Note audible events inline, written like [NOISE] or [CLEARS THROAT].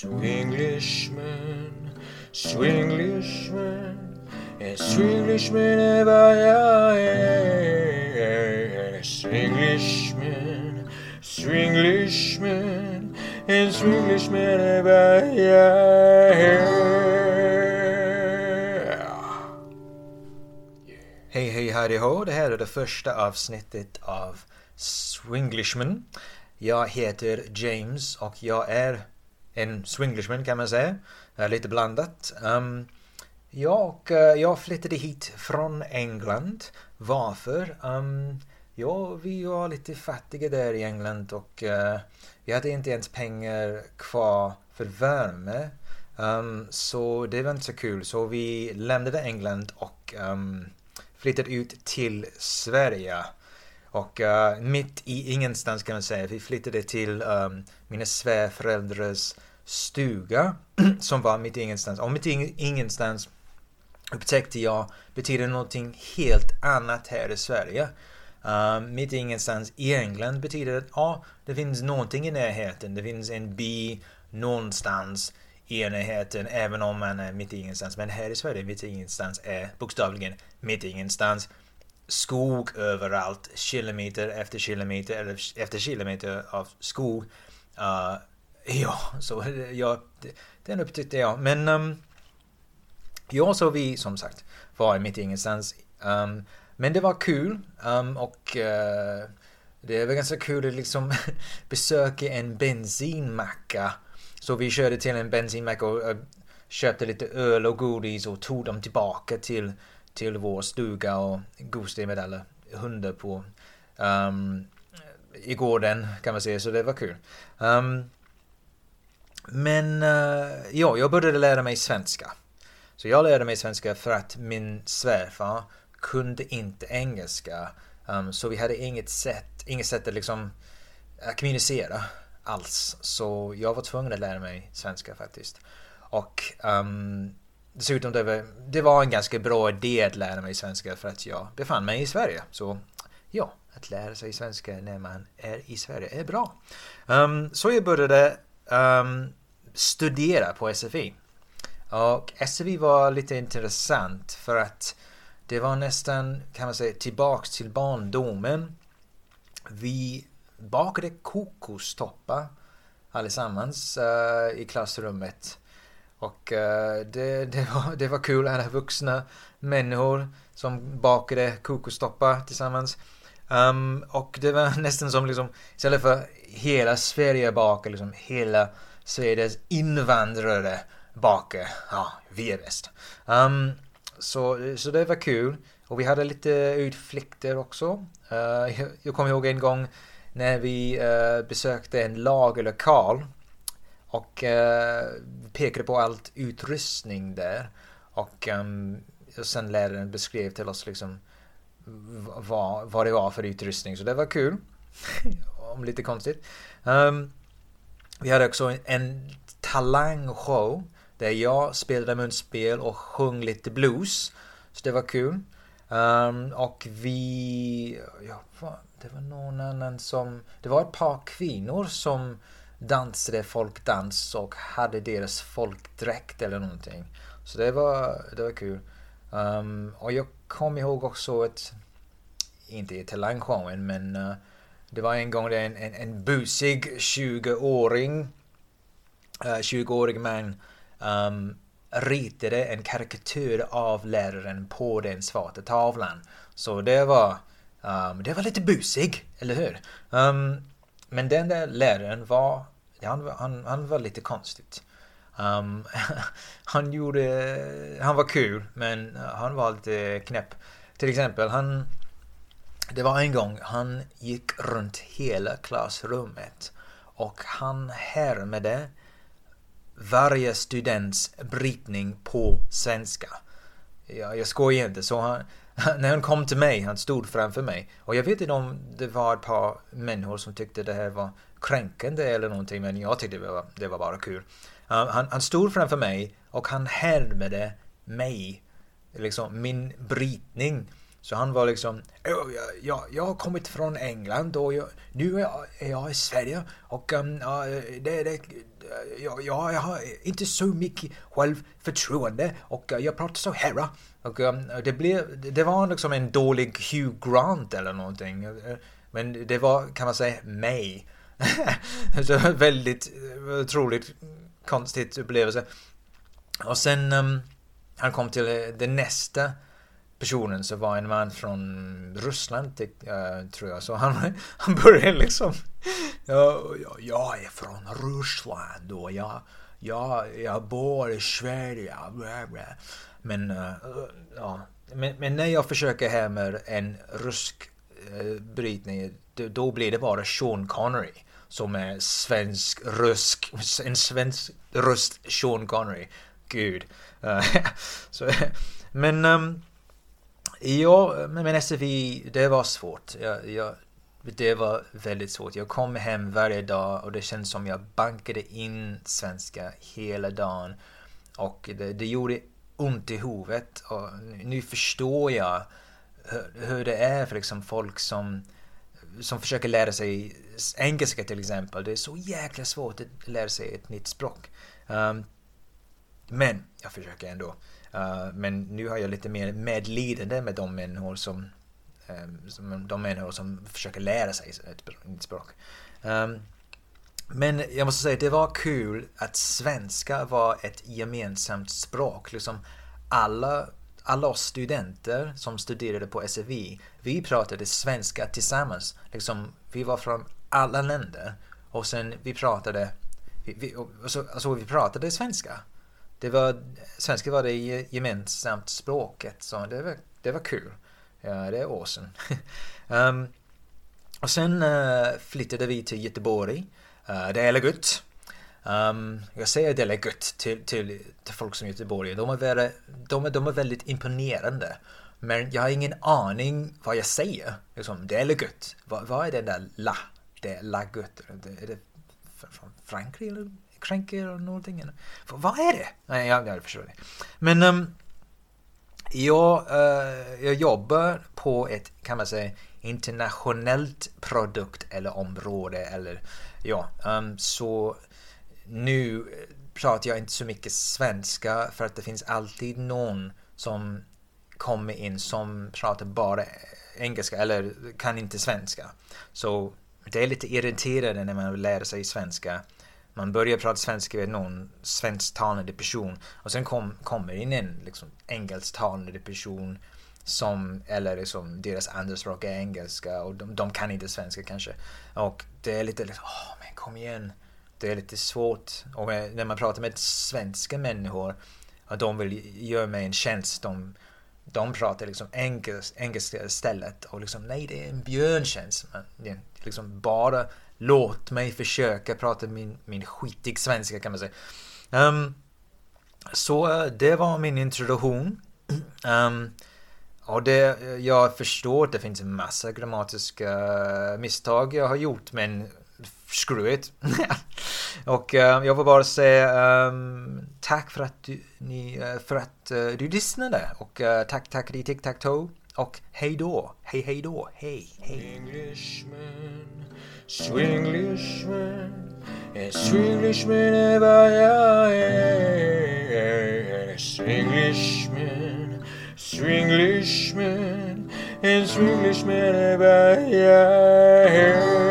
Swinglishman, Swinglishman, en Swinglishman vad jag är. Swinglishman, Swinglishman, en Swinglishman vad jag är. Hej hej hej hå, det här är det första avsnittet av Swinglishman. Jag heter James och jag är en swinglishman kan man säga. Lite blandat. Um, jag, eh, jag flyttade hit från England. Varför? Um, ja, vi var lite fattiga där i England och uh, vi hade inte ens pengar kvar för värme. Um, så det var inte så kul. Så vi lämnade England och um, flyttade ut till Sverige. Och uh, mitt i ingenstans kan man säga, vi flyttade till um, mina svärföräldrars stuga [CLEARS THROAT] som var mitt i ingenstans. Och mitt i ingenstans upptäckte jag betyder någonting helt annat här i Sverige. Uh, mitt i ingenstans i England betyder att ja, det finns någonting i närheten. Det finns en by någonstans i närheten även om man är mitt i ingenstans. Men här i Sverige, mitt i ingenstans är bokstavligen mitt i ingenstans skog överallt, kilometer efter kilometer eller efter kilometer av skog. Uh, ja, så ja, den upptäckte jag. Men um, jag så vi som sagt var mitt i ingenstans. Um, men det var kul um, och uh, det var ganska kul att liksom [LAUGHS] besöka en bensinmacka. Så vi körde till en bensinmack och uh, köpte lite öl och godis och tog dem tillbaka till till vår stuga och gosade med alla hundar på um, i gården kan man säga, så det var kul. Um, men eh, ja, jag började lära mig svenska. Så jag lärde mig svenska för att min svärfar kunde inte engelska. Um, så vi hade inget sätt, inget sätt att liksom eh, kommunicera alls. Så jag var tvungen att lära mig svenska faktiskt. Och um, Dessutom det var, det var en ganska bra idé att lära mig svenska för att jag befann mig i Sverige. Så ja, att lära sig svenska när man är i Sverige är bra. Um, så jag började um, studera på SFI. Och SFI var lite intressant för att det var nästan, kan man säga, tillbaks till barndomen. Vi bakade kokostoppar allesammans uh, i klassrummet. Och uh, det, det, var, det var kul, alla vuxna människor som bakade kokostoppar tillsammans. Um, och det var [LAUGHS] nästan som liksom, istället för hela Sverige bakar, liksom hela Sveriges invandrare bakar, ja, vi är bäst. Um, så, så det var kul. Och vi hade lite utflykter också. Uh, jag, kommer ihåg en gång när vi uh, besökte en lagerlokal och uh, pekade på allt utrustning där. Och, um, och sen läraren beskrev till oss liksom vad, vad det var för utrustning. Så det var kul. [LAUGHS] Om lite konstigt. Um, vi hade också en talangshow. Där jag spelade munspel och sjöng lite blues. Så det var kul. Um, och vi... Ja, det var någon annan som... Det var ett par kvinnor som dansade folkdans och hade deras folkdräkt eller någonting. Så det var, det var kul. Um, och jag kommer ihåg också att, inte i talangshowen, men uh, det var en gång en, en, en busig 20-åring, uh, eh, 20-årig man, um, ritade en karikatyr av läraren på den svarta tavlan. Så det var, um, det var lite busig, eller hur? Um, men den där läraren var, han, han, han var lite konstigt. Um, [LAUGHS] han gjorde, han var kul men uh, han var lite knäpp. Till exempel, han, det var en gång han gick runt hela klassrummet och han härmade varje students brytning på svenska. Jag, jag skojar inte. Så han, [LAUGHS] när han kom till mig, han stod framför mig. Och jag vet inte om det var ett par människor som tyckte det här var kränkande eller någonting, men jag tyckte det var, det var bara kul. Han, han stod framför mig och han härmade mig, liksom min brytning Så han var liksom, jag, jag, jag har kommit från England och jag, nu är jag, är jag i Sverige och um, det, det, jag, jag har inte så mycket självförtroende och jag pratar så här. Och um, det, blev, det var liksom en dålig Hugh Grant eller någonting. Men det var, kan man säga, mig. [LAUGHS] så väldigt eh, otroligt konstigt upplevelse. Och sen um, han kom till eh, den nästa personen så var en man från Ryssland, uh, tror jag. Så han, [LAUGHS] han började liksom... Ja, jag är från Ryssland och jag, jag, jag bor i Sverige. Men, uh, ja. Men, men, när jag försöker här med en rysk uh, brytning, då blir det bara Sean Connery som är svensk, rysk, en svensk röst Sean Connery. Gud. [LAUGHS] så, men um, Ja, men SFI, det var svårt. Jag, jag, det var väldigt svårt. Jag kom hem varje dag och det kändes som jag bankade in svenska hela dagen. Och det, det gjorde ont i huvudet. Och nu förstår jag hur, hur det är för liksom folk som, som försöker lära sig engelska till exempel. Det är så jäkla svårt att lära sig ett nytt språk. Um, men jag försöker ändå. Uh, men nu har jag lite mer medlidande med de människor som, um, som de människor som försöker lära sig ett nytt språk. Um, men jag måste säga, det var kul att svenska var ett gemensamt språk. Liksom alla, alla oss studenter som studerade på SFI, vi pratade svenska tillsammans. Liksom, vi var från alla länder och sen vi pratade, vi, vi, alltså, alltså vi pratade svenska det var, svenska var det gemensamt språket, så det var, det var kul. Ja, det är awesome. [LAUGHS] um, och sen uh, flyttade vi till Göteborg. Uh, det är gött. Um, jag säger det är till, till, till folk som Göteborg. De är, väldigt, de, är, de är väldigt imponerande. Men jag har ingen aning vad jag säger. Liksom, det är gött. Vad, vad är det där la? Det är la gött. Är det från Frankrike eller kränker eller någonting. För, vad är det? Nej, jag, jag förstår det. Men um, jag, uh, jag jobbar på ett, kan man säga, internationellt produkt eller område eller ja, um, så nu pratar jag inte så mycket svenska för att det finns alltid någon som kommer in som pratar bara engelska eller kan inte svenska. Så det är lite irriterande när man lär sig svenska man börjar prata svenska med någon svensktalande person och sen kom, kommer in en liksom, engelsktalande person som, eller liksom deras andra språk är engelska och de, de kan inte svenska kanske. Och det är lite, liksom, åh men kom igen. Det är lite svårt. Och när man pratar med svenska människor att de vill göra mig en tjänst, de, de pratar liksom engelska, istället och liksom nej det är en björntjänst. Man, liksom bara Låt mig försöka prata min, min skitig svenska kan man säga. Um, så det var min introduktion. Um, [CLEARS THROAT] och det, jag förstår att det finns en massa grammatiska misstag jag har gjort men screw it. [LAUGHS] och uh, jag vill bara säga um, tack för att du, ni, uh, för att uh, du lyssnade och uh, tack tack di, tick, tack, toe och hej då, hej hej då, hej hej. Englishman. Swinglishman, en Swinglishman är vad jag är. Swinglishman, Swinglishman, en Swinglishman är vad jag är.